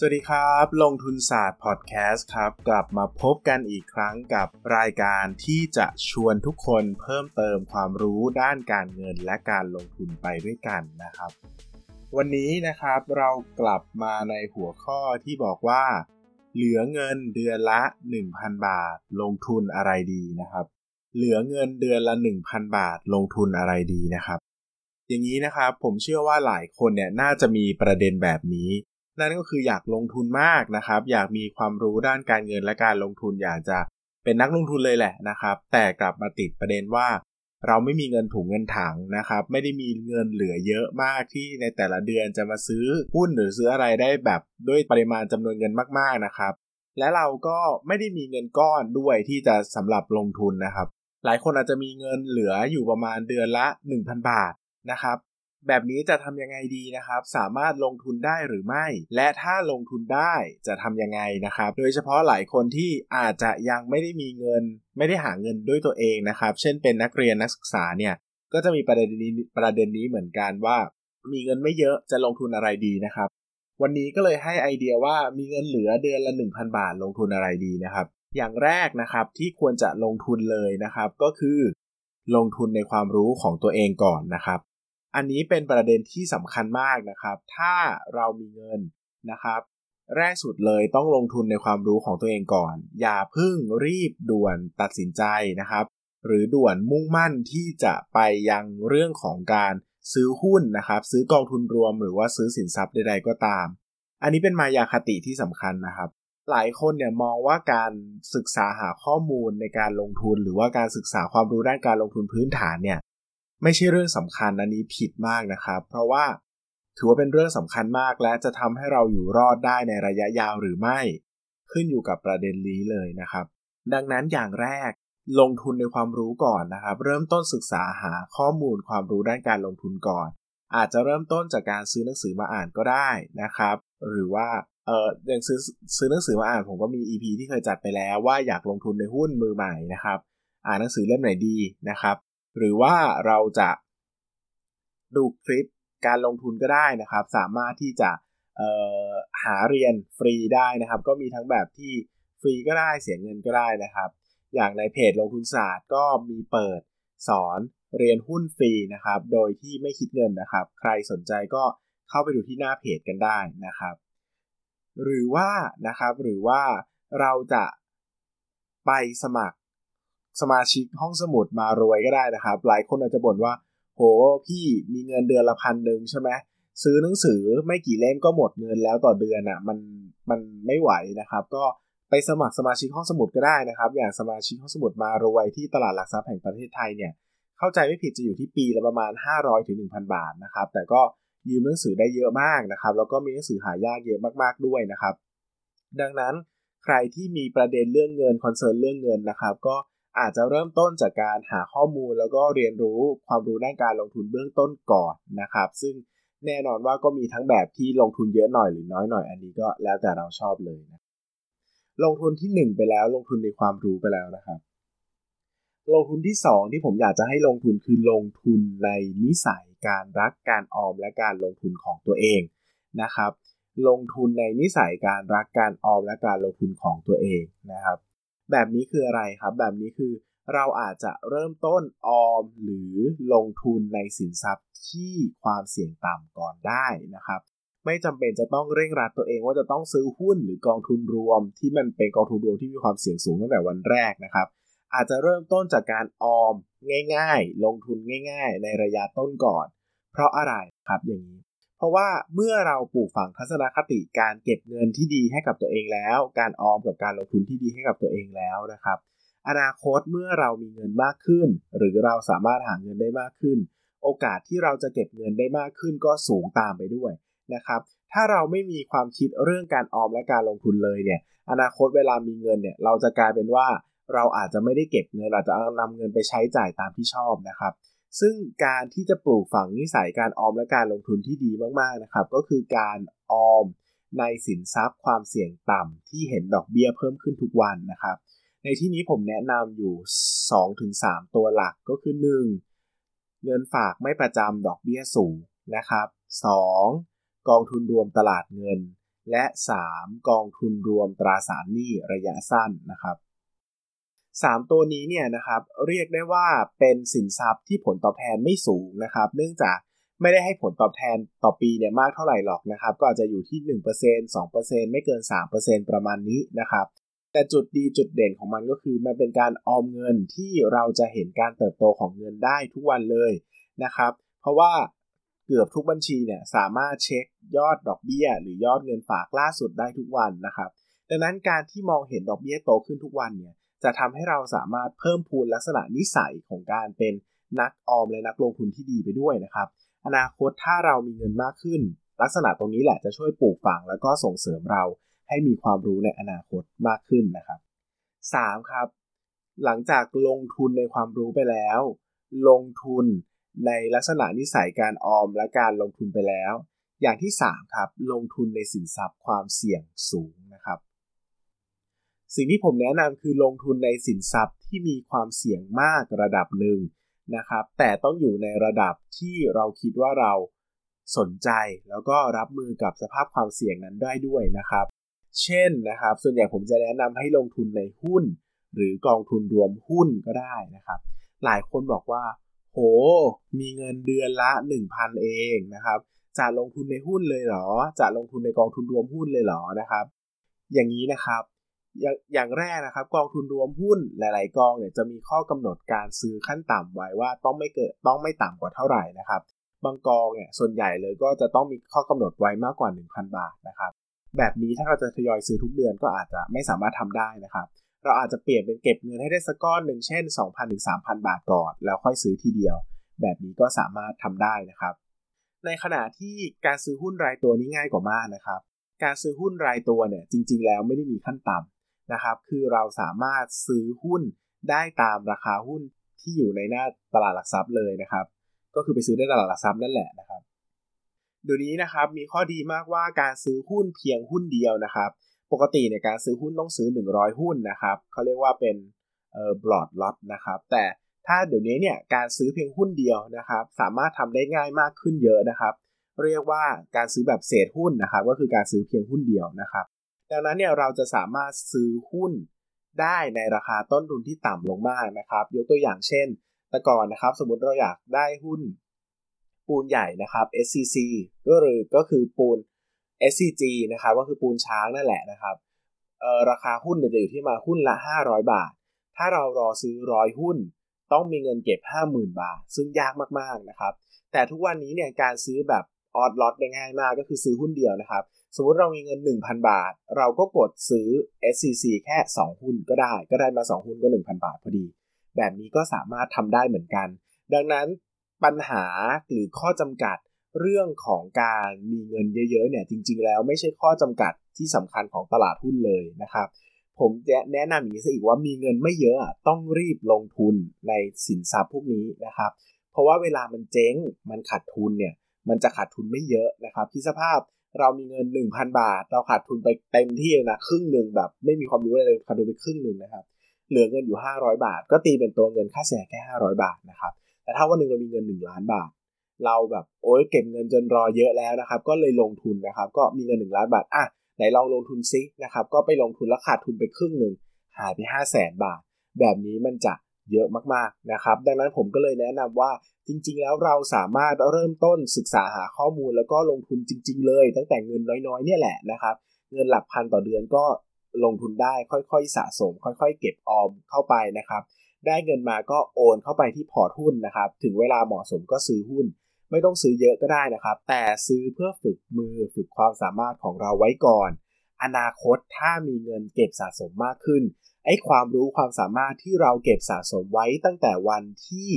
สวัสดีครับ ลงทุนศาสตร์พอดแคสต์ครับ กลับมาพบกันอีกครั้งกับรายการที่จะชวนทุกคนเพิ่มเติมความรู้ด้านการเงินและการลงทุนไปด้วยกันนะครับ วันนี้นะครับเรากลับมาในหัวข้อที่บอกว่า เหลือเงินเดือนละ 1,000 บาท ลงทุนอะไรดีนะครับ เหลือเงินเดือนละ 1,000 บาท ลงทุนอะไรดีนะครับ อย่างนี้นะครับผมเชื่อว่าหลายคนเนี่ยน่าจะมีประเด็นแบบนี้ นั่นก็คืออยากลงทุนมากนะครับ อยากมีความรู้ด้านการเงินและการลงทุนอยากจะเป็นนักลงทุนเลยแหละนะครับ แต่กลับมาติดประเด็นว่า เราไม่มีเงินถุงเงินถังนะครับ ไม่ได้มีเงินเหลือเยอะมากที่ในแต่ละเดือนจะมาซื้อหุ้นหรือซื้ออะไรได้แบบด้วยปริมาณจำนวนเงินมากๆนะครับ และเราก็ไม่ได้มีเงินก้อนด้วยที่จะสำหรับลงทุนนะครับ หลายคนอาจจะมีเงินเหลืออยู่ประมาณเดือนละ 1,000 บาทนะครับ แบบนี้จะทำยังไงดีนะครับ สามารถลงทุนได้หรือไม่ และถ้าลงทุนได้จะทำยังไงนะครับ โดยเฉพาะหลายคนที่อาจจะยังไม่ได้มีเงิน ไม่ได้หาเงินด้วยตัวเองนะครับ เช่นเป็นนักเรียนนักศึกษาเนี่ย ก็จะมีประเด็นนี้ประเด็นนี้เหมือนกันว่า มีเงินไม่เยอะจะลงทุนอะไรดีนะครับ วันนี้ก็เลยให้ไอเดียว่ามีเงินเหลือเดือนละ 1,000 บาทลงทุนอะไรดีนะครับ อย่างแรกนะครับที่ควรจะลงทุนเลยนะครับ ก็คือ ลงทุนในความรู้ของตัวเองก่อนนะครับ อันนี้เป็นประเด็นที่สำคัญมากนะครับ ถ้าเรามีเงินนะครับ แรกสุดเลยต้องลงทุนในความรู้ของตัวเองก่อน อย่าพึ่งรีบด่วนตัดสินใจนะครับ หรือด่วนมุ่งมั่นที่จะไปยังเรื่องของการซื้อหุ้นนะครับ ซื้อกองทุนรวมหรือว่าซื้อสินทรัพย์ใด ๆ ก็ตาม อันนี้เป็นมายาคติที่สำคัญนะครับหลายคนเนี่ยมองว่าการศึกษาหาข้อมูลในการลงทุน หรือว่าการศึกษาความรู้ด้านการลงทุนพื้นฐานเนี่ย ไม่ใช่เรื่องสำคัญอันนี้ผิดมากนะครับ เพราะว่าถือว่าเป็นเรื่องสำคัญมากและจะทำให้เราอยู่รอดได้ในระยะยาวหรือไม่ ขึ้นอยู่กับประเด็นนี้เลยนะครับ ดังนั้นอย่างแรกลงทุนในความรู้ก่อนนะครับ เริ่มต้นศึกษาหาข้อมูลความรู้ด้านการลงทุนก่อน อาจจะเริ่มต้นจากการซื้อหนังสือมาอ่านก็ได้นะครับ หรือว่าเอออย่างซื้อซื้อหนังสือมาอ่านผมก็มี EP ที่เคยจัดไปแล้วว่าอยากลงทุนในหุ้นมือใหม่นะครับ อ่านหนังสือเล่มไหนดีนะครับ หรือว่าเราจะดูคลิปการลงทุนก็ได้นะครับ สามารถที่จะหาเรียนฟรีได้นะครับ ก็มีทั้งแบบที่ฟรีก็ได้เสียเงินก็ได้นะครับ อย่างในเพจลงทุนศาสตร์ก็มีเปิดสอนเรียนหุ้นฟรีนะครับ โดยที่ไม่คิดเงินนะครับ ใครสนใจก็เข้าไปดูที่หน้าเพจกันได้นะครับ หรือว่านะครับหรือว่าเราจะไปสมัคร สมาชิกห้องสมุดมารวยก็ได้นะครับ หลายคนอาจจะบ่นว่า โหพี่มีเงินเดือนละพันหนึ่งใช่ไหมซื้อหนังสือไม่กี่เล่มก็หมดเงินแล้วต่อเดือนอะมันมันไม่ไหวนะครับ ก็ไปสมัครสมาชิกห้องสมุดก็ได้นะครับ อย่างสมาชิกห้องสมุดมารวยที่ตลาดหลักทรัพย์แห่งประเทศไทยเนี่ยเข้าใจไม่ผิดจะอยู่ที่ปีละประมาณ 500ถึง1,000 บาทนะครับ แต่ก็ยืมหนังสือได้เยอะมากนะครับ แล้วก็มีหนังสือหายากเยอะมากๆด้วยนะครับ ดังนั้นใครที่มีประเด็นเรื่องเงินคอนเซิร์นเรื่องเงินนะครับ ก็ อาจจะเริ่มต้นจากการหาข้อมูลแล้วก็เรียนรู้ความรู้ด้านการลงทุนเบื้องต้นก่อนนะครับ ซึ่งแน่นอนว่าก็มีทั้งแบบที่ลงทุนเยอะหน่อยหรือน้อยหน่อย อันนี้ก็แล้วแต่เราชอบเลยนะลงทุนที่ 1 ไปแล้วลงทุนในความรู้ไปแล้วนะครับ ลงทุนที่ 2 ที่ผมอยากจะให้ลงทุนคือลงทุนในนิสัยการรักการออมและการลงทุนของตัวเองนะครับ ลงทุนในนิสัยการรักการออมและการลงทุนของตัวเองนะครับ แบบนี้คืออะไรครับ แบบนี้คือเราอาจจะเริ่มต้นออมหรือลงทุนในสินทรัพย์ที่ความเสี่ยงต่ำก่อนได้นะครับ ไม่จำเป็นจะต้องเร่งรัดตัวเองว่าจะต้องซื้อหุ้นหรือกองทุนรวม ที่มันเป็นกองทุนรวมที่มีความเสี่ยงสูงตั้งแต่วันแรกนะครับ อาจจะเริ่มต้นจากการออมง่าย ๆ ลงทุนง่าย ๆ ในระยะต้นก่อน เพราะอะไรครับอย่างนี้ เพราะว่าเมื่อเราปลูกฝังทัศนคติการเก็บเงินที่ดีให้กับตัวเองแล้ว การออมกับการลงทุนที่ดีให้กับตัวเองแล้วนะครับ อนาคตเมื่อเรามีเงินมากขึ้น หรือเราสามารถหาเงินได้มากขึ้น โอกาสที่เราจะเก็บเงินได้มากขึ้นก็สูงตามไปด้วยนะครับถ้าเราไม่มีความคิดเรื่องการออมและการลงทุนเลยเนี่ย อนาคตเวลามีเงินเนี่ย เราจะกลายเป็นว่าเราอาจจะไม่ได้เก็บเงินอาจจะนำเงินไปใช้จ่ายตามที่ชอบนะครับ ซึ่งการที่จะปลูกฝังนิสัยการออมและการลงทุนที่ดีมากๆนะครับ ก็คือการออมในสินทรัพย์ความเสี่ยงต่ำที่เห็นดอกเบี้ยเพิ่มขึ้นทุกวันนะครับ ในที่นี้ผมแนะนำอยู่ 2-3 ตัวหลักก็คือ 1. เงินฝากไม่ประจำดอกเบี้ยสูงนะครับ 2. กองทุนรวมตลาดเงิน และ 3. กองทุนรวมตราสารหนี้ระยะสั้นนะครับ 3 ตัวนี้เนี่ยนะครับเรียกได้ว่าเป็นสินทรัพย์ที่ผลตอบแทนไม่สูงนะครับ เนื่องจากไม่ได้ให้ผลตอบแทนต่อปีเนี่ยมากเท่าไหร่หรอกนะครับ ก็อาจจะอยู่ที่ 1% 2%ไม่เกิน 3%ประมาณนี้นะครับ แต่จุดดีจุดเด่นของมันก็คือมันเป็นการออมเงินที่เราจะเห็นการเติบโตของเงินได้ทุกวันเลยนะครับ เพราะว่าเกือบทุกบัญชีเนี่ยสามารถเช็คยอดดอกเบี้ย หรือยอดเงินฝากล่าสุดได้ทุกวันนะครับ ดังนั้นการที่มองเห็นดอกเบี้ยโตขึ้นทุกวันเนี่ย จะทำให้เราสามารถเพิ่มพูนลักษณะนิสัยของการเป็นนักออมและนักลงทุนที่ดีไปด้วยนะครับ อนาคตถ้าเรามีเงินมากขึ้น ลักษณะตรงนี้แหละจะช่วยปลูกฝังแล้วก็ส่งเสริมเราให้มีความรู้ในอนาคตมากขึ้นนะครับ 3. ครับ หลังจากลงทุนในความรู้ไปแล้ว ลงทุนในลักษณะนิสัยการออมและการลงทุนไปแล้ว อย่างที่ 3 ครับ ลงทุนในสินทรัพย์ความเสี่ยงสูงนะครับ สิ่งที่ผมแนะนำคือลงทุนในสินทรัพย์ที่มีความเสี่ยงมากระดับหนึ่งนะครับ แต่ต้องอยู่ในระดับที่เราคิดว่าเราสนใจแล้วก็รับมือกับสภาพความเสี่ยงนั้นได้ด้วยนะครับ เช่นนะครับ ส่วนใหญ่ผมจะแนะนำให้ลงทุนในหุ้น หรือกองทุนรวมหุ้นก็ได้นะครับ หลายคนบอกว่า โห มีเงินเดือนละ 1,000 เองนะครับ จะลงทุนในหุ้นเลยเหรอ จะลงทุนในกองทุนรวมหุ้นเลยเหรอนะครับ อย่างนี้นะครับ อย่างอย่างแรกนะครับ กองทุนรวมหุ้นหลาย ๆ กองเนี่ยจะมีข้อกำหนดการซื้อขั้นต่ำไว้ว่าต้องไม่เกิดต้องไม่ต่ำกว่าเท่าไหร่นะครับ บางกองเนี่ยส่วนใหญ่เลยก็จะต้องมีข้อกำหนดไว้มากกว่า 1,000 บาทนะครับ แบบนี้ถ้าเราจะทยอยซื้อทุกเดือนก็อาจจะไม่สามารถทำได้นะครับ เราอาจจะเปลี่ยนเป็นเก็บเงินให้ได้สักก้อนหนึ่งเช่น 2,000ถึง3,000 บาทก่อน แล้วค่อยซื้อทีเดียว แบบนี้ก็สามารถทำได้นะครับ ในขณะที่การซื้อหุ้นรายตัวนี้ง่ายกว่ามากนะครับ การซื้อหุ้นรายตัวเนี่ยจริง ๆ แล้วไม่ได้มีขั้นต่ำ นะครับ คือเราสามารถซื้อหุ้นได้ตามราคาหุ้นที่อยู่ในหน้าตลาดหลักทรัพย์เลยนะครับ ก็คือไปซื้อได้ตลาดหลักทรัพย์นั่นแหละนะครับเดี๋ยวนี้นะครับมีข้อดีมากว่าการซื้อหุ้นเพียงหุ้นเดียวนะครับ ปกติในการซื้อหุ้นต้องซื้อ 100 หุ้นนะครับเขาเรียกว่าเป็นเอ่อบลอดล็อตนะครับ แต่ถ้าเดี๋ยวนี้เนี่ยการซื้อเพียงหุ้นเดียวนะครับ สามารถทำได้ง่ายมากขึ้นเยอะนะครับ เรียกว่าการซื้อแบบเศษหุ้นนะครับ ก็คือการซื้อเพียงหุ้นเดียวนะครับ ดังนั้นเนี่ยเราจะสามารถซื้อหุ้นได้ในราคาต้นทุนที่ต่ำลงมากนะครับ ยกตัวอย่างเช่น แต่ก่อนนะครับ สมมติเราอยากได้หุ้น ปูนใหญ่นะครับ SCC ก็คือก็คือปูน SCG นะครับก็คือปูนช้างนั่นแหละนะครับราคาหุ้นจะอยู่ที่มาหุ้นละ 500 บาท ถ้าเรารอซื้อร้อยหุ้น ต้องมีเงินเก็บ 50,000 บาท ซึ่งยากมากๆนะครับ แต่ทุกวันนี้เนี่ยการซื้อแบบออดล็อตได้ง่ายมากก็คือซื้อหุ้นเดียวนะครับ สมมติเรามีเงิน 1,000 บาท เราก็กดซื้อ SCC แค่ 2 หุ้นก็ได้ ก็ได้มา 2 หุ้นก็ 1,000 บาทพอดี แบบนี้ก็สามารถทำได้เหมือนกัน ดังนั้นปัญหาหรือข้อจำกัดเรื่องของการมีเงินเยอะๆเนี่ยจริง ๆ แล้วไม่ใช่ข้อจำกัดที่สำคัญของตลาดหุ้นเลยนะครับ ผมจะแนะนำอย่างนี้ซะอีกว่ามีเงินไม่เยอะต้องรีบลงทุนในสินทรัพย์พวกนี้นะครับ เพราะว่าเวลามันเจ๊งมันขาดทุนเนี่ยมันจะขาดทุนไม่เยอะนะครับที่สภาพ เรามีเงิน 1,000 บาท เราขาดทุนไปเต็มที่นะครึ่งหนึ่งแบบ ไม่มีความรู้อะไรเลยขาดทุนไปครึ่งหนึ่งนะครับเหลือเงินอยู่ 500 บาท ก็ตีเป็นตัวเงินค่าเสียแค่ 500 บาทนะครับแต่ถ้าวันหนึ่งเรามีเงิน 1 ล้านบาท เราแบบโอ้ยเก็บเงินจนรอเยอะแล้วนะครับ ก็เลยลงทุนนะครับ ก็มีเงิน 1 ล้านบาทอะไหนลองลงทุนซินะครับก็ไปลงทุนแล้วขาดทุนไปครึ่งหนึ่งหายไป 5 0 0แสนบาท แบบนี้มันจะ เยอะมากๆนะครับ ดังนั้นผมก็เลยแนะนำว่าจริง ๆ แล้วเราสามารถเริ่มต้นศึกษาหาข้อมูลแล้วก็ลงทุนจริง ๆ เลย ตั้งแต่เงินน้อยๆเนี่ยแหละนะครับ เงินหลักพันต่อเดือนก็ลงทุนได้ค่อยๆ สะสม ค่อยๆ เก็บออมเข้าไปนะครับ ได้เงินมาก็โอนเข้าไปที่พอร์ตหุ้นนะครับ ถึงเวลาเหมาะสมก็ซื้อหุ้น ไม่ต้องซื้อเยอะก็ได้นะครับ แต่ซื้อเพื่อฝึกมือฝึกความสามารถของเราไว้ก่อน อนาคตถ้ามีเงินเก็บสะสมมากขึ้น ไอ้ความรู้ความสามารถที่เราเก็บสะสมไว้ตั้งแต่วันที่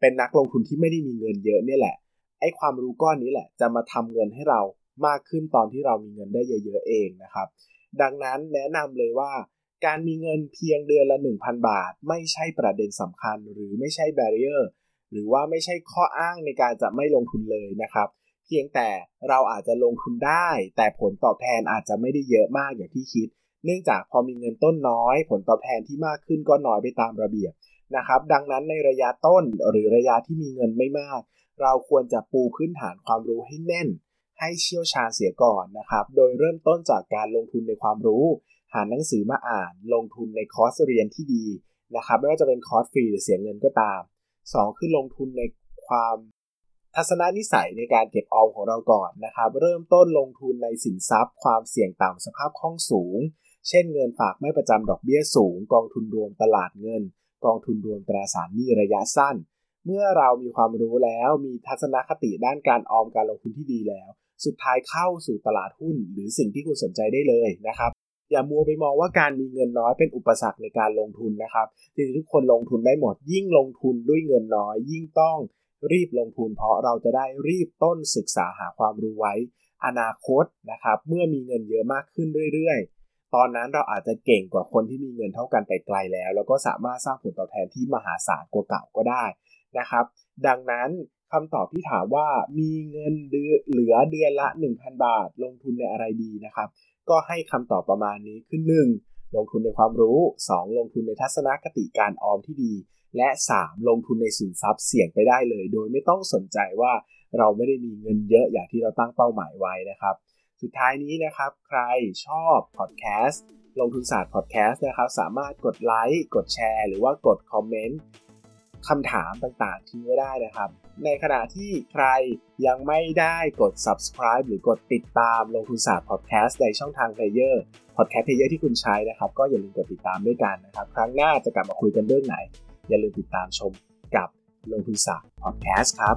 เป็นนักลงทุนที่ไม่ได้มีเงินเยอะเนี่ยแหละ ไอ้ความรู้ก้อนนี้แหละ จะมาทำเงินให้เรามากขึ้นตอนที่เรามีเงินได้เยอะๆเองนะครับ ดังนั้นแนะนำเลยว่าการมีเงินเพียงเดือนละ 1,000 บาท ไม่ใช่ประเด็นสำคัญ หรือไม่ใช่แบเรียร์หรือว่าไม่ใช่ข้ออ้างในการจะไม่ลงทุนเลยนะครับ เพียงแต่เราอาจจะลงทุนได้ แต่ผลตอบแทนอาจจะไม่ได้เยอะมากอย่างที่คิด เนื่องจากพอมีเงินต้นน้อย ผลตอบแทนที่มากขึ้นก็น้อยไปตามระเบียบนะครับ ดังนั้นในระยะต้นหรือระยะที่มีเงินไม่มาก เราควรจะปูพื้นฐานความรู้ให้แน่น ให้เชี่ยวชาญเสียก่อนนะครับ โดยเริ่มต้นจากการลงทุนในความรู้ หาหนังสือมาอ่าน ลงทุนในคอร์สเรียนที่ดีนะครับ ไม่ว่าจะเป็นคอร์สฟรีหรือเสียเงินก็ตาม 2 คือลงทุนในความทัศนนิสัยในการเก็บออมของเราก่อนนะครับ เริ่มต้นลงทุนในสินทรัพย์ ความเสี่ยงต่ำสภาพคล่องสูง เช่นเงินฝากไม่ประจำดอกเบี้ยสูง กองทุนรวมตลาดเงิน กองทุนรวมตราสารหนี้ระยะสั้น เมื่อเรามีความรู้แล้วมีทัศนคติด้านการออมการลงทุนที่ดีแล้ว สุดท้ายเข้าสู่ตลาดหุ้น หรือสิ่งที่คุณสนใจได้เลยนะครับอย่ามัวไปมองว่าการมีเงินน้อยเป็นอุปสรรคในการลงทุนนะครับจริงๆทุกคนลงทุนได้หมด ยิ่งลงทุนด้วยเงินน้อย ยิ่งต้องรีบลงทุน เพราะเราจะได้รีบต้นศึกษาหาความรู้ไว้ อนาคตนะครับ เมื่อมีเงินเยอะมากขึ้นเรื่อยๆ ตอนนั้นเราอาจจะเก่งกว่าคนที่มีเงินเท่ากันไปไกลแล้ว แล้วก็สามารถสร้างผลตอบแทนที่มหาศาลกว่าเก่าก็ได้นะครับ ดังนั้นคำตอบที่ถามว่ามีเงินเดือเหลือเดือนละ 1,000 บาท ลงทุนในอะไรดีนะครับ ก็ให้คำตอบประมาณนี้คือ 1 ลงทุนในความรู้ 2 ลงทุนในทัศนคติการออมที่ดี และ 3 ลงทุนในสินทรัพย์เสี่ยงไปได้เลย โดยไม่ต้องสนใจว่าเราไม่ได้มีเงินเยอะอย่างที่เราตั้งเป้าหมายไว้นะครับ สุดท้ายนี้นะครับ ใครชอบพอดแคสต์ลงทุนศาสตร์พอดแคสต์นะครับ สามารถกดไลค์กดแชร์ หรือว่ากดคอมเมนต์คำถามต่างๆ ทิ้งไว้ได้นะครับ ในขณะที่ใครยังไม่ได้กด subscribe หรือกดติดตามลงทุนศาสตร์พอดแคสต์ในช่องทาง player พอดแคสต์ player ที่คุณใช้นะครับ ก็อย่าลืมกดติดตามด้วยกันนะครับ ครั้งหน้าจะกลับมาคุยกันเรื่องไหน อย่าลืมติดตามชมกับลงทุนศาสตร์พอดแคสต์ครับ